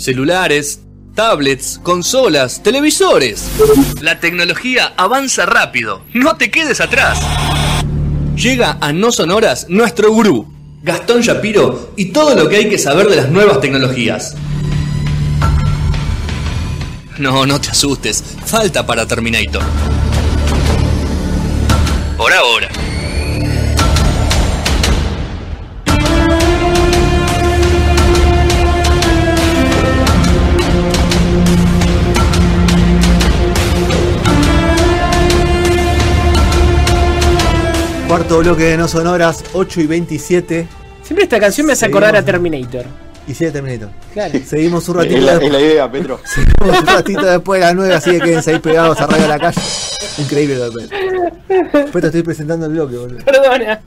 Celulares, tablets, consolas, televisores. La tecnología avanza rápido. No te quedes atrás. Llega a No Sonoras nuestro gurú, Gastón Shapiro, y todo lo que hay que saber de las nuevas tecnologías. No, no te asustes. Falta para Terminator. Por ahora. Cuarto bloque de No Sonoras, 8 y 27. Siempre esta canción me hace acordar a Terminator. Y sigue Terminator. Claro. Seguimos un ratito Es la, después. es la idea, Petro. Seguimos un ratito después de las 9, así que quédense ahí pegados a Radio de la Calle. Increíble lo de Petro. Después te estoy presentando el bloque, boludo. Perdona.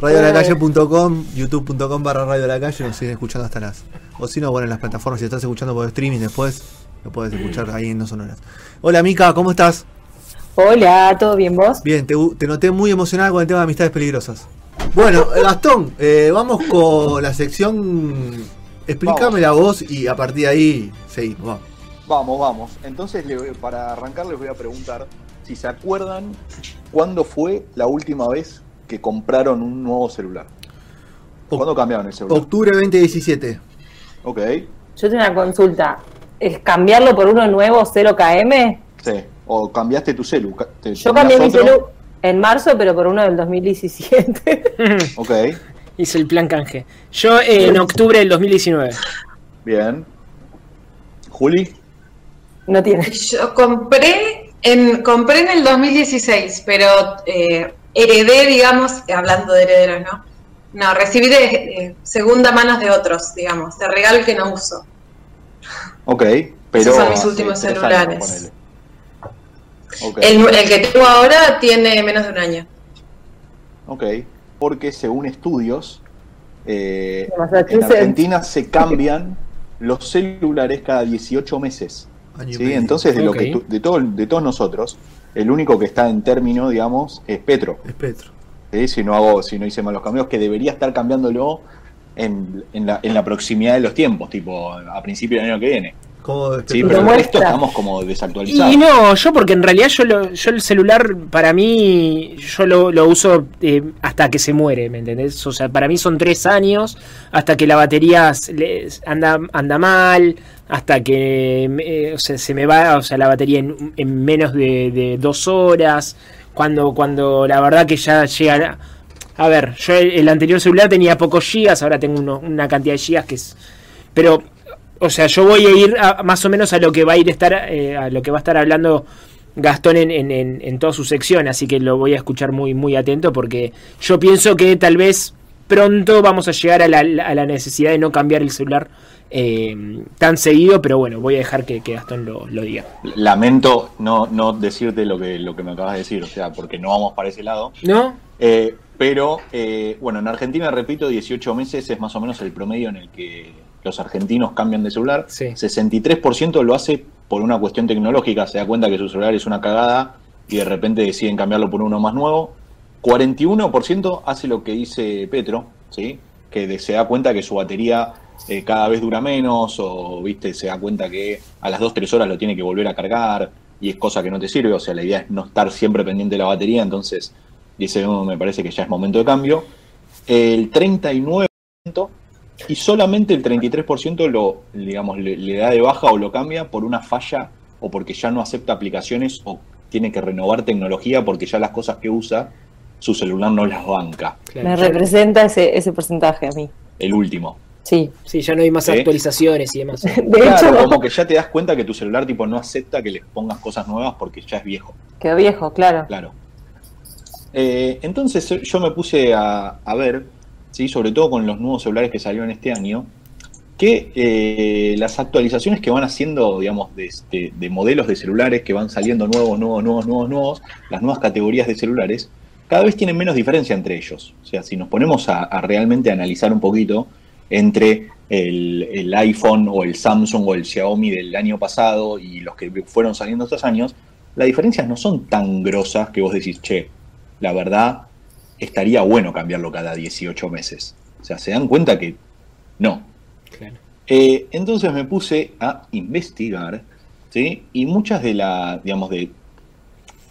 Radiolacalle.com, youtube.com barra Radio de la Calle, nos siguen escuchando hasta las. O si no, bueno, en las plataformas, si estás escuchando por streaming después, lo puedes escuchar ahí en No Sonoras. Hola Mica, ¿cómo estás? Hola, ¿todo bien vos? Bien, te, te noté muy emocionada con el tema de amistades peligrosas. Bueno, eh, Gastón, eh, vamos con la sección. Explícame la voz y a partir de ahí seguimos. Vamos. Vamos, vamos. Entonces, para arrancar, les voy a preguntar si se acuerdan cuándo fue la última vez que compraron un nuevo celular. ¿Cuándo cambiaron el celular? Octubre 2017. Ok, Yo tengo una consulta. ¿Es cambiarlo por uno nuevo 0KM? sí. O cambiaste tu celu. te- Yo cambié mi celu en marzo, pero por uno del 2017. Ok, Hice el plan canje. Yo eh, en octubre del 2019. bien. Juli, no tiene. Yo compré en, compré en el 2016, pero eh, heredé, digamos, hablando de herederos, ¿no? No, recibí de eh, segunda manos de otros, digamos, de regalo que no uso. ok. Pero Esos son mis últimos celulares. El, el que tengo ahora tiene menos de un año. ok. Porque según estudios, eh, en Argentina se cambian los celulares cada 18 meses. ¿sí? Entonces, de, lo que tu- de, todo, de todos nosotros, el único que está en término, digamos, es Petro. Es Petro. ¿sí? Si no hago, si no hice malos cambios, que debería estar cambiándolo en, en la, en la proximidad de los tiempos, tipo a principio del año que viene. ¿Cómo es Sí, pero el Lo resto estamos como desactualizados. Y no, yo porque en realidad yo, lo- yo el celular para mí yo lo, lo uso eh, hasta que se muere, ¿me entendés? O sea, para mí son tres años hasta que la batería anda, anda mal, hasta que eh, o sea, se me va, o sea, la batería en, en menos de, de dos horas, cuando, cuando la verdad que ya llega... A ver, yo el, el anterior celular tenía pocos gigas, ahora tengo uno- una cantidad de gigas que es... Pero o sea, yo voy a ir a- más o menos a lo que va a ir estar, eh, a lo que va a estar hablando Gastón en, en, en, en toda su sección, así que lo voy a escuchar muy, muy atento porque yo pienso que tal vez pronto vamos a llegar a la, a la necesidad de no cambiar el celular eh, tan seguido, pero bueno, voy a dejar que, que Gastón lo, lo diga. Lamento no, no decirte lo que, lo que me acabas de decir, o sea, porque no vamos para ese lado. ¿No? Eh, pero, eh, bueno, en Argentina, repito, 18 meses es más o menos el promedio en el que los argentinos cambian de celular. Sí. 63% lo hace por una cuestión tecnológica, se da cuenta que su celular es una cagada y de repente deciden cambiarlo por uno más nuevo. 41% hace lo que dice Petro, ¿sí? que se da cuenta que su batería eh, cada vez dura menos o viste se da cuenta que a las 2-3 horas lo tiene que volver a cargar y es cosa que no te sirve, o sea, la idea es no estar siempre pendiente de la batería, entonces dice, "Oh, me parece que ya es momento de cambio. El 39% y solamente el 33% lo, digamos, le, le da de baja o lo cambia por una falla o porque ya no acepta aplicaciones o tiene que renovar tecnología porque ya las cosas que usa su celular no las banca. Claro. Me representa ese, ese porcentaje a mí. El último. Sí. Sí, ya no hay más actualizaciones y demás. De Claro, hecho, como que ya te das cuenta que tu celular tipo no acepta que le pongas cosas nuevas porque ya es viejo. quedó viejo, claro. Claro. Eh, entonces yo me puse a, a ver, ¿sí? sobre todo con los nuevos celulares que salieron este año, que eh, las actualizaciones que van haciendo, digamos, de, de- de modelos de celulares que van saliendo nuevos, nuevos, nuevos, nuevos, nuevos, las nuevas categorías de celulares, cada vez tienen menos diferencia entre ellos. O sea, si nos ponemos a, a realmente analizar un poquito entre el, el iPhone o el Samsung o el Xiaomi del año pasado y los que fueron saliendo estos años, las diferencias no son tan grosas que vos decís, che, la verdad, estaría bueno cambiarlo cada 18 meses. O sea, se dan cuenta que no. Claro. Eh, entonces me puse a investigar, ¿sí? Y muchas de la, digamos, de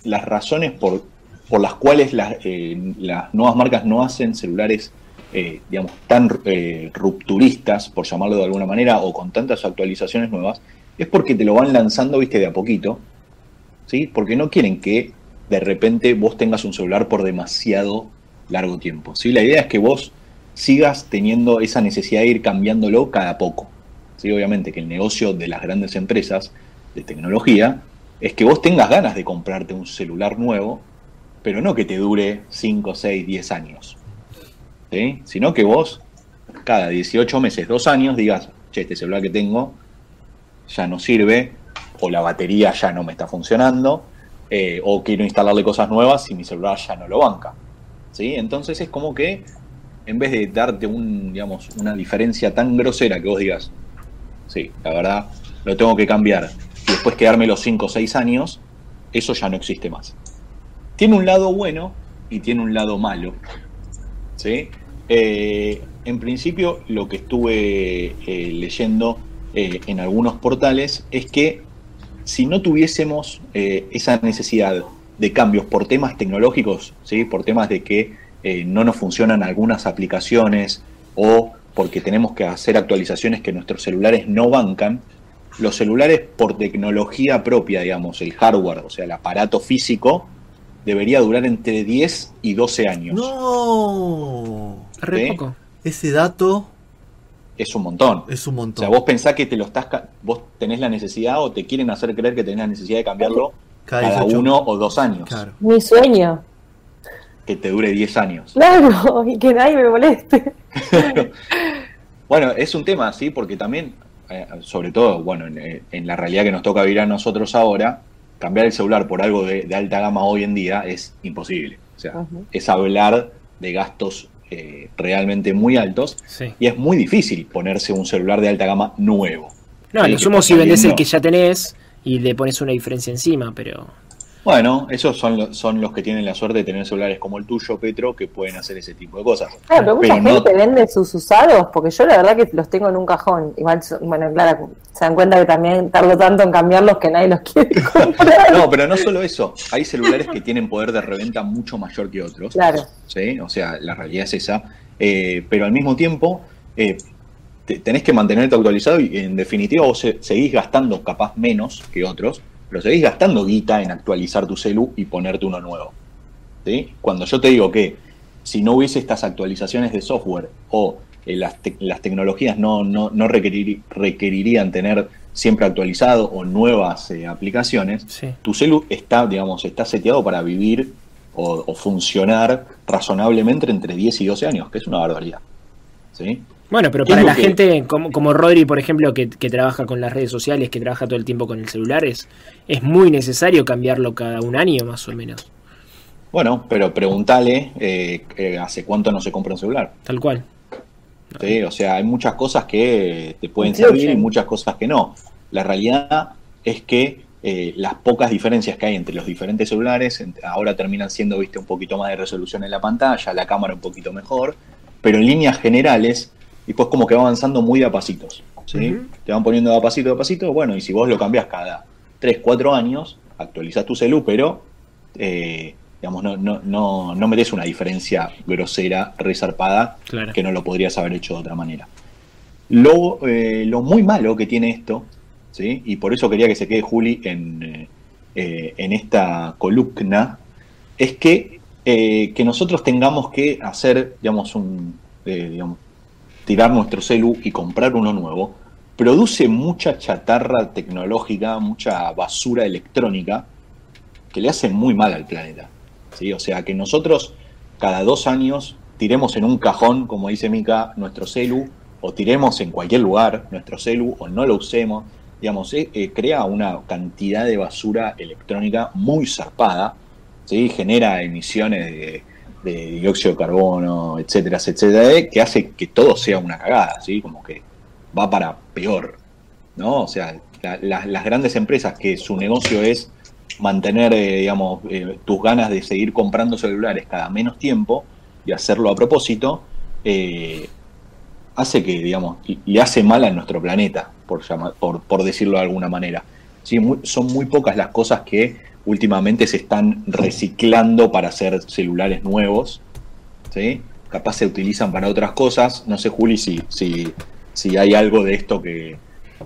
las razones por, por las cuales las, eh, las nuevas marcas no hacen celulares, eh, digamos, tan rupturistas, por llamarlo de alguna manera, o con tantas actualizaciones nuevas, es porque te lo van lanzando, viste, de a poquito, ¿sí? Porque no quieren que de repente vos tengas un celular por demasiado largo tiempo, ¿sí? La idea es que vos sigas teniendo esa necesidad de ir cambiándolo cada poco. ¿sí? Obviamente que el negocio de las grandes empresas de tecnología es que vos tengas ganas de comprarte un celular nuevo, pero no que te dure 5, 6, 10 años. ¿sí? Sino que vos cada 18 meses, 2 años digas, che, este celular que tengo ya no sirve, o la batería ya no me está funcionando, eh, o quiero instalarle cosas nuevas y mi celular ya no lo banca. ¿sí? Entonces es como que en vez de darte un, digamos, una diferencia tan grosera que vos digas, sí, la verdad, lo tengo que cambiar, y después quedarme los 5 o 6 años, eso ya no existe más. Tiene un lado bueno y tiene un lado malo. ¿sí? Eh, en principio, lo que estuve eh, leyendo en algunos portales es que si no tuviésemos eh, esa necesidad de cambios por temas tecnológicos, ¿sí? por temas de que eh, no nos funcionan algunas aplicaciones o porque tenemos que hacer actualizaciones que nuestros celulares no bancan, los celulares por tecnología propia, digamos, el hardware, o sea, el aparato físico, debería durar entre 10 y 12 años. No. Re ¿Sí? poco. Ese dato Es un montón. es un O montón. sea, vos pensás que te lo estás, vos tenés la necesidad o te quieren hacer creer que tenés la necesidad de cambiarlo Cada cada 18. uno o dos años, Claro. Mi sueño. que te dure 10 años. Claro, y que nadie me moleste. Bueno, es un tema, sí, porque también, eh, sobre todo, bueno, en, eh, en la realidad que nos toca vivir a nosotros ahora, cambiar el celular por algo de, de alta gama hoy en día es imposible. O sea, es hablar de gastos eh, realmente muy altos Sí. y es muy difícil ponerse un celular de alta gama nuevo. No, lo sumo si vendés el que ya tenés y le pones una diferencia encima, pero. Bueno, esos son, lo- son los que tienen la suerte de tener celulares como el tuyo, Petro, que pueden hacer ese tipo de cosas. Claro, pero mucha Pero no- gente vende sus usados, porque yo la verdad que los tengo en un cajón. Igual, bueno, claro, se dan cuenta que también tardo tanto en cambiarlos que nadie los quiere comprar. No, pero no solo eso. Hay celulares que tienen poder de reventa mucho mayor que otros. Claro. ¿sí? O sea, la realidad es esa. Eh, pero al mismo tiempo, eh, te- tenés que mantenerte actualizado y en definitiva vos se- seguís gastando capaz menos que otros, pero seguís gastando guita en actualizar tu celu y ponerte uno nuevo. ¿sí? Cuando yo te digo que si no hubiese estas actualizaciones de software o eh, las, las tecnologías no, no, no requerir- requerirían tener siempre actualizado o nuevas eh, aplicaciones, Sí. tu celu está, digamos, está seteado para vivir o, o funcionar razonablemente entre 10 y 12 años, que es una barbaridad. ¿Sí? Bueno, pero ¿Qué para la que- gente como, como Rodri, por ejemplo, que, que trabaja con las redes sociales, que trabaja todo el tiempo con el celular, es, es muy necesario cambiarlo cada un año más o menos. Bueno, pero pregúntale eh, eh, hace cuánto no se compra un celular. Tal cual. ¿sí? O sea, hay muchas cosas que te pueden servir y muchas cosas que no. La realidad es que eh, las pocas diferencias que hay entre los diferentes celulares ahora terminan siendo, viste, un poquito más de resolución en la pantalla, la cámara un poquito mejor, pero en líneas generales, y pues como que va avanzando muy de a pasitos. Te van poniendo de a pasito de a pasito, bueno, y si vos lo cambias cada 3, 4 años, actualizás tu celu, pero eh, digamos, no, no, no, no metes una diferencia grosera, resarpada, Claro. que no lo podrías haber hecho de otra manera. Lo, eh, lo muy malo que tiene esto, ¿sí? y por eso quería que se quede Juli en, eh, en esta columna, es que, que nosotros tengamos que hacer, digamos, un, digamos, tirar nuestro celu y comprar uno nuevo, produce mucha chatarra tecnológica, mucha basura electrónica, que le hace muy mal al planeta. ¿sí? O sea, que nosotros cada dos años tiremos en un cajón, como dice Mika, nuestro celu, o tiremos en cualquier lugar nuestro celu, o no lo usemos, digamos, eh, eh, crea una cantidad de basura electrónica muy zarpada, ¿sí? genera emisiones de, de dióxido de carbono, etcétera, etcétera, eh, que hace que todo sea una cagada, ¿sí? como que va para peor. ¿no? O sea, la- la- las grandes empresas que su negocio es mantener, eh, digamos, eh, tus ganas de seguir comprando celulares cada menos tiempo y hacerlo a propósito, hace que, digamos, le hace mal a nuestro planeta, por, por, por decirlo de alguna manera. ¿Sí? son muy pocas las cosas que últimamente se están reciclando para hacer celulares nuevos. ¿sí? Capaz se utilizan para otras cosas. No sé, Juli, si, si, si hay algo de esto que,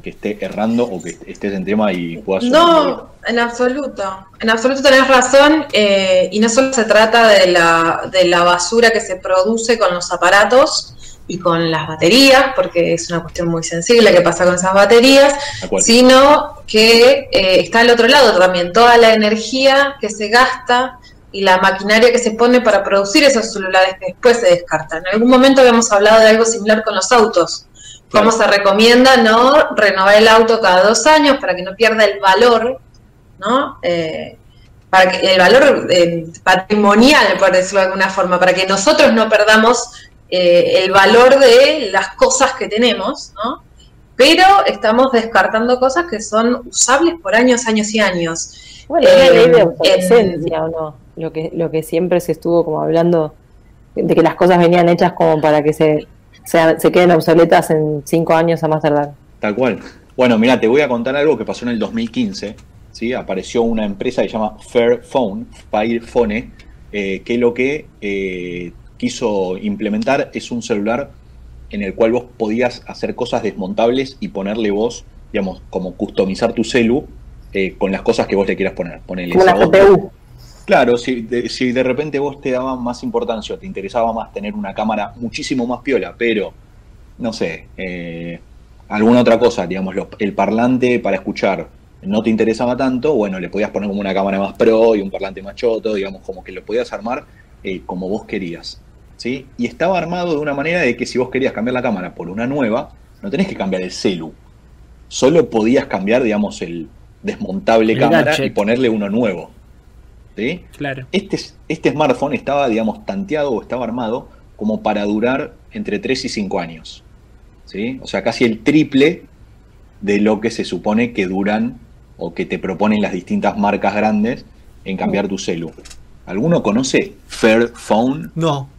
que esté errando o que estés en tema y puedas... No, en absoluto. En absoluto tenés razón. Eh, y no solo se trata de la, de la basura que se produce con los aparatos, y con las baterías, porque es una cuestión muy sensible que pasa con esas baterías, sino que eh, está al otro lado también toda la energía que se gasta y la maquinaria que se pone para producir esos celulares que después se descartan. En algún momento habíamos hablado de algo similar con los autos. Cómo se recomienda no renovar el auto cada dos años para que no pierda el valor, ¿no? Eh, para que el valor eh, patrimonial, por decirlo de alguna forma, para que nosotros no perdamos eh, el valor de las cosas que tenemos, ¿no? Pero estamos descartando cosas que son usables por años, años y años. Bueno, es la ley de eh, obsolescencia, ¿o no? Lo que, lo que siempre se estuvo como hablando de que las cosas venían hechas como para que se, se, queden obsoletas en cinco años a más tardar. Tal cual. Bueno, mira, te voy a contar algo que pasó en el 2015. ¿sí? Apareció una empresa que se llama Fairphone, Fairphone, eh, que lo que eh, quiso implementar es un celular en el cual vos podías hacer cosas desmontables y ponerle vos, digamos, como customizar tu celu eh, con las cosas que vos le quieras poner. Ponerle como la GPU. Claro, si de, si de repente vos te daba más importancia te interesaba más tener una cámara muchísimo más piola, pero, no sé, eh, alguna otra cosa, digamos, el parlante para escuchar no te interesaba tanto, bueno, le podías poner como una cámara más pro y un parlante más choto, digamos, como que lo podías armar eh, como vos querías. ¿Sí? Y estaba armado de una manera de que si vos querías cambiar la cámara por una nueva, no tenés que cambiar el celu. Solo podías cambiar, digamos, el desmontable cámara y ponerle uno nuevo. ¿sí? Claro. Este, este smartphone estaba, digamos, tanteado o estaba armado como para durar entre 3 y 5 años. ¿sí? O sea, casi el triple de lo que se supone que duran o que te proponen las distintas marcas grandes en cambiar tu celu. ¿Alguno conoce Fairphone? No.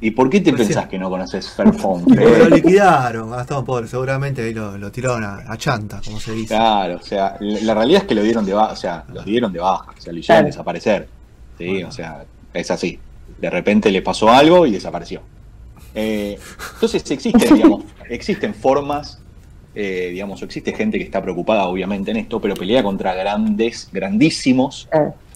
¿Y por qué te pensás que no conoces Fairphone? lo liquidaron, gastaron por, seguramente ahí lo, tiraron a, chanta, como se dice. Claro, o sea, la, realidad es que lo dieron de baja, o sea, los dieron de baja, o sea, lo hicieron desaparecer. Sí, o sea, es así. De repente le pasó algo y desapareció. Eh, entonces existen, digamos, existen formas, eh, digamos, existe gente que está preocupada obviamente en esto, pero pelea contra grandes, grandísimos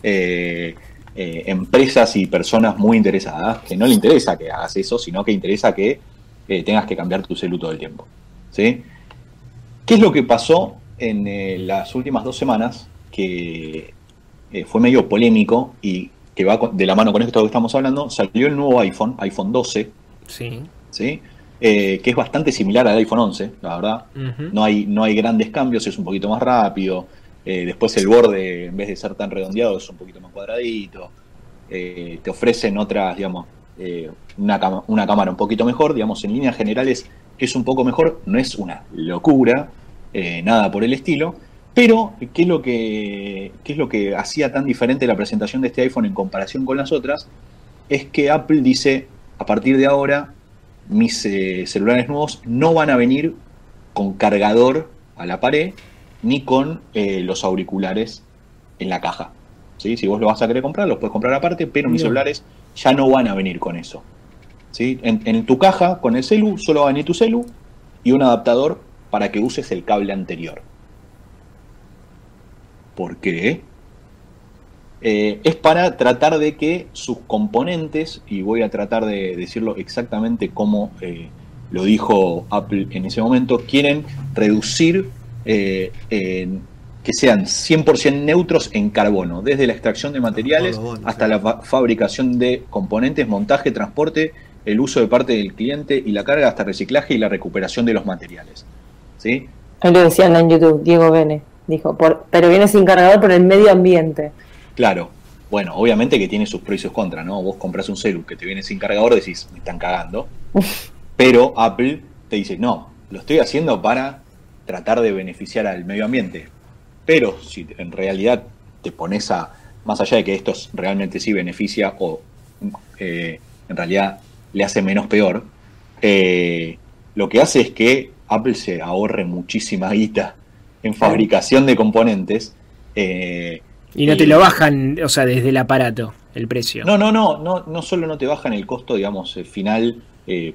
eh, eh, empresas y personas muy interesadas que no le interesa que hagas eso, sino que interesa que eh, tengas que cambiar tu celu todo el tiempo. ¿sí? ¿Qué es lo que pasó en eh, las últimas dos semanas que fue medio polémico y que va de la mano con esto que estamos hablando? Salió el nuevo iPhone, iPhone 12. Sí. ¿sí? que es bastante similar al iPhone 11, la verdad. no, hay, no hay grandes cambios, es un poquito más rápido. Eh, después el borde, en vez de ser tan redondeado, es un poquito más cuadradito. Eh, te ofrecen otras, digamos, eh, una, una, cámara un poquito mejor, digamos, en líneas generales es un poco mejor, no es una locura, nada por el estilo, pero ¿qué es, lo que, ¿qué es lo que hacía tan diferente la presentación de este iPhone en comparación con las otras? Es que Apple dice, a partir de ahora, mis celulares nuevos no van a venir con cargador a la pared, ni con eh, los auriculares en la caja. ¿sí? Si vos lo vas a querer comprar, los puedes comprar aparte, pero mis celulares ya no van a venir con eso. ¿sí? En, tu caja, con el celu, solo va a venir tu celu y un adaptador para que uses el cable anterior. ¿Por qué? Eh, es para tratar de que sus componentes, y voy a tratar de decirlo exactamente como eh, lo dijo Apple en ese momento, quieren reducir eh, que sean 100% neutros en carbono, desde la extracción de materiales hasta la fabricación de componentes, montaje, transporte, el uso de parte del cliente y la carga hasta reciclaje y la recuperación de los materiales. ¿Sí? lo decían en YouTube, Diego Bene, dijo, pero viene sin cargador por el medio ambiente. Claro, bueno, obviamente que tiene sus pros y sus contras, ¿no? Vos compras un celu que te viene sin cargador, decís, me están cagando. pero Apple te dice, no, lo estoy haciendo para tratar de beneficiar al medio ambiente. Pero si en realidad te pones a, más allá de que esto realmente sí beneficia o eh, en realidad le hace menos peor, eh, lo que hace es que Apple se ahorre muchísima guita en fabricación de componentes. eh, Y no te lo bajan, o sea, desde el aparato, el precio. no, no, no, no, no solo no te bajan el costo, digamos, final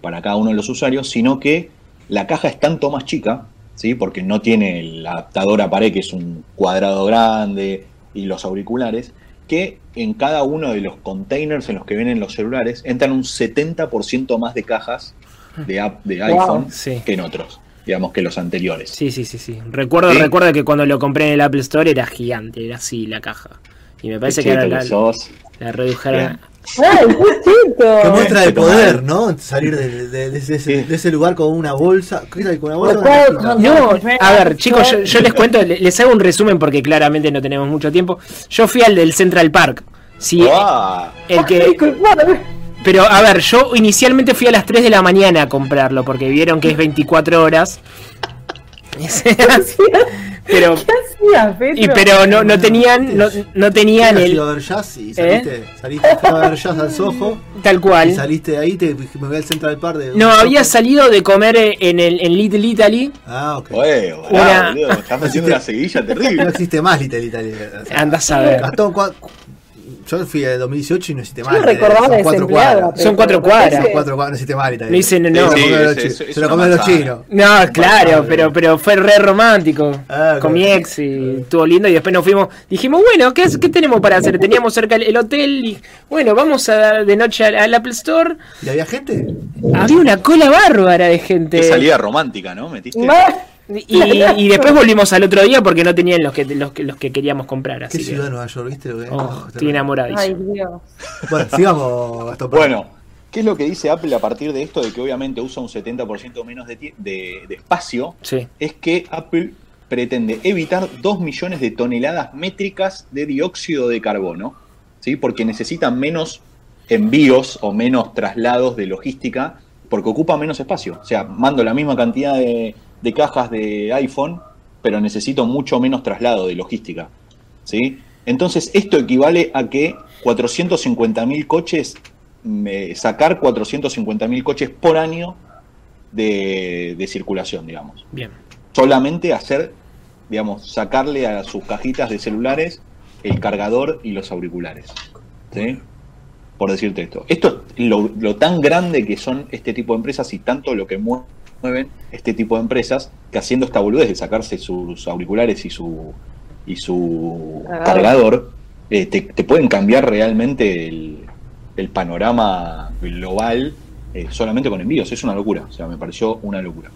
para cada uno de los usuarios, sino que la caja es tanto más chica, ¿sí? Porque no tiene el adaptador a pared, que es un cuadrado grande, y los auriculares, que en cada uno de los containers en los que vienen los celulares entran un 70% más de cajas de, app- de iPhone Sí. que en otros, digamos, que los anteriores. Sí, sí, sí, sí. Recuerdo, Sí. recuerdo que cuando lo compré en el Apple Store era gigante, era así la caja. Y me parece que ahora la, la redujeron. ¡Ay, qué muestra de poder. ¿no? Salir de, de- de ese, Sí. de ese lugar con una bolsa. ¿Qué tal? Con una bolsa. Cajita. No, a ver, chicos, yo, yo les cuento, le- les hago un resumen porque claramente no tenemos mucho tiempo. Yo fui al del Central Park. Sí, Ah, el que, pero a ver, yo inicialmente fui a las 3 de la mañana a comprarlo porque vieron que es 24 horas. pero ¿Qué hacías, Petro? y pero no, no tenían no, no tenían el ir a ver jazz y saliste, saliste a ver jazz al Soho tal y cual. saliste de ahí, te, me voy al Central Park de No, había salido de comer en el en Little Italy. Ah, ok. Oye, Una- estás metiendo una seguilla No terrible. existe más Little Italy. o sea, Andás a ver. Yo fui en el 2018 y no Yo más. lo Little Italy, recordaba son cuatro cuadras. Son cuatro cuadras. parece- Cuatro cuadras, no más Little No dice no, Se no. lo Sí, es- se lo comieron los chinos. No, claro, pero, pero fue re romántico. Ah, con mi ex y estuvo lindo y después nos fuimos. Dijimos, bueno, ¿qué, qué tenemos para hacer? Teníamos cerca el, el hotel y bueno, vamos a de noche al, al Apple Store. ¿Y había gente? Había una cola bárbara de gente. Qué salida romántica, ¿no? ¿Metiste? Más- Y, y después volvimos al otro día porque no tenían los que los que, los que queríamos comprar. ¿Qué Así que, ciudad de Nueva York, viste? oh, Oh, estoy enamoradísimo. Ay, Dios. Bueno, sigamos, Gastón. Bueno, ¿qué es lo que dice Apple a partir de esto? De que obviamente usa un 70% menos de- de espacio. Sí. Es que Apple pretende evitar 2 millones de toneladas métricas de dióxido de carbono, ¿sí? Porque necesitan menos envíos o menos traslados de logística porque ocupa menos espacio. O sea, mando la misma cantidad de, de cajas de iPhone, pero necesito mucho menos traslado de logística. ¿sí? Entonces, esto equivale a que 450.000 coches, sacar 450.000 coches por año de, de circulación, digamos. Bien. Solamente hacer, digamos, sacarle a sus cajitas de celulares el cargador y los auriculares. ¿sí? Por decirte esto. Esto es lo, lo tan grande que son este tipo de empresas y tanto lo que mueven este tipo de empresas que haciendo esta boludez de sacarse sus auriculares y su y su Cargador. cargador, eh, te, te pueden cambiar realmente el, el panorama global eh, solamente con envíos. Es una locura. O sea, me pareció una locura.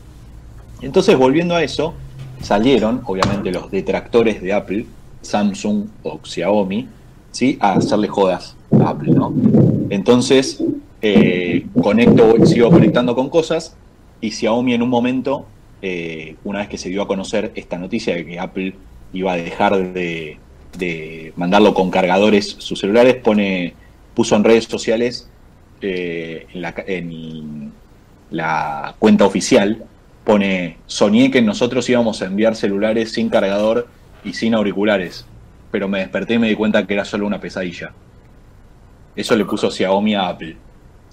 Entonces, volviendo a eso, salieron, obviamente, los detractores de Apple, Samsung o Xiaomi, ¿sí? a hacerle jodas a Apple, ¿no? Entonces, eh, conecto, sigo conectando con cosas, y Xiaomi en un momento, eh, una vez que se dio a conocer esta noticia de que Apple iba a dejar de, de mandarlo con cargadores sus celulares, pone, puso en redes sociales eh, en, la, en la cuenta oficial, pone, soñé que nosotros íbamos a enviar celulares sin cargador y sin auriculares, pero me desperté y me di cuenta que era solo una pesadilla. Eso le puso Xiaomi a Apple.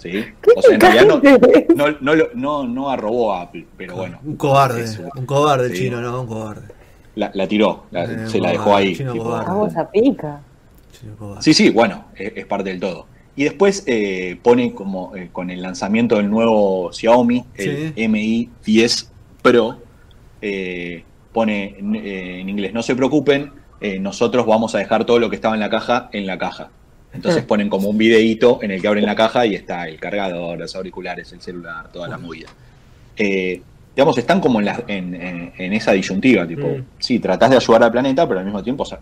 ¿Sí? O sea, en realidad no, no, no, lo- no, no arrobó a Apple, pero bueno. Un cobarde, Eso. un cobarde Sí. chino, no, un cobarde. La, la tiró, la- Eh, se la dejó ahí. chino tipo, cobarde. Vamos a pica. Chino cobarde. Sí, sí, bueno, es, es parte del todo. Y después eh, pone como eh, con el lanzamiento del nuevo Xiaomi, el Sí. Mi 10 Pro, eh, pone en, eh, en inglés, no se preocupen, eh, nosotros vamos a dejar todo lo que estaba en la caja en la caja. Entonces ponen como un videíto en el que abren la caja y está el cargador, los auriculares, el celular, toda la movida. Eh, digamos, están como en, la- en, en- en esa disyuntiva, tipo, Mm. sí, tratás de ayudar al planeta, pero al mismo tiempo o sea,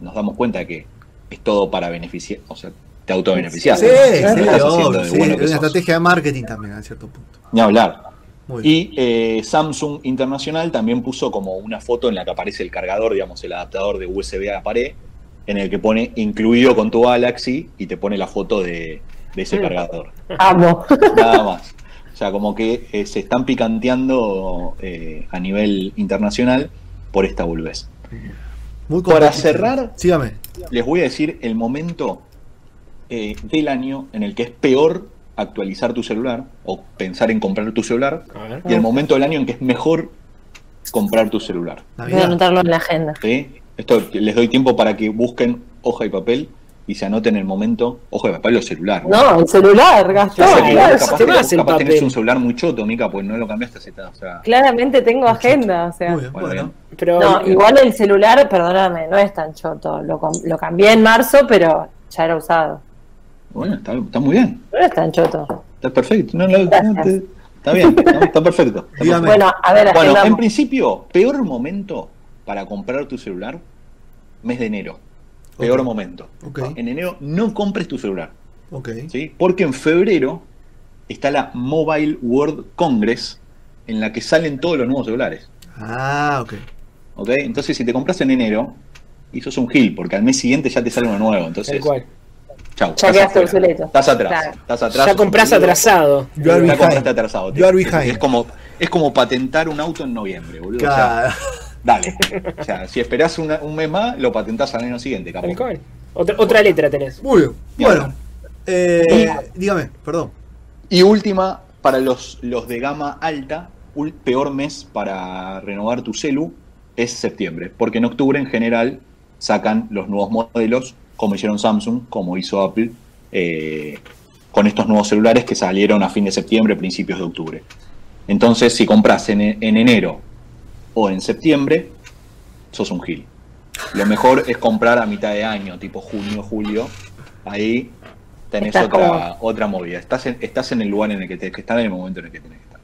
nos damos cuenta que es todo para beneficiar, o sea, te autobeneficias. Sí, ¿no? sí, obvio, de bueno es una sos. estrategia de marketing también, a cierto punto. Ni hablar. Muy. Y eh, Samsung Internacional también puso como una foto en la que aparece el cargador, digamos, el adaptador de USB a la pared, en el que pone incluido con tu Galaxy y te pone la foto de, de ese Mm. cargador. Amo. Nada más. O sea, como que eh, se están picanteando eh, a nivel internacional por esta boludez. Muy para cerrar- Sígame. Les voy a decir el momento eh, del año en el que es peor actualizar tu celular o pensar en comprar tu celular y el momento del año en que es mejor comprar tu celular. Voy a Navidad. anotarlo en la agenda. ¿sí? Esto les doy tiempo para que busquen hoja y papel y se anoten el momento, hoja y papel o celular. No, el celular, que claro, capaz, tenés un celular muy choto, Mica, pues no lo cambiaste hace o sea, Claramente tengo agenda, o sea. Muy bien, Bueno, bueno. bien. Pero No, igual el celular, perdóname, no es tan choto. Lo, lo cambié en marzo, pero ya era usado. Bueno, está, está muy bien, No es tan choto. está perfecto. No, no, no, te- está bien, está, está perfecto. está Dígame. Bueno, a ver, Bueno, en principio, peor momento para comprar tu celular, mes de enero. Peor momento. Ok. En enero no compres tu celular, Ok. ¿sí? Porque en febrero está la Mobile World Congress en la que salen todos los nuevos celulares. Ah, ok. ¿Ok? Entonces, si te compras en enero, y sos un gil, porque al mes siguiente ya te sale uno nuevo. Entonces, tal cual. chau. Ya quedaste obsoleto. Estás atrás. Claro. Estás atrás. Ya compras atrasado. You are Ya behind. compraste atrasado. You are behind. Es como, es como patentar un auto en noviembre, boludo. O sea, Claro. Dale. O sea, si esperás una- un mes más, lo patentás al año siguiente, capaz. Otra, otra letra tenés. Muy bien. Y Bueno. Eh, dígame, perdón. Y última, para los, los de gama alta, ul- peor mes para renovar tu celu es septiembre, porque en octubre en general sacan los nuevos modelos, como hicieron Samsung, como hizo Apple, eh, con estos nuevos celulares que salieron a fin de septiembre, principios de octubre. Entonces, si compras en, en enero o en septiembre, sos un gil. Lo mejor es comprar a mitad de año, tipo junio, julio. Ahí tenés Estás otra, como- otra movida. Estás en, estás en el lugar en el que tenés que estar, en el momento en el que tenés que estar.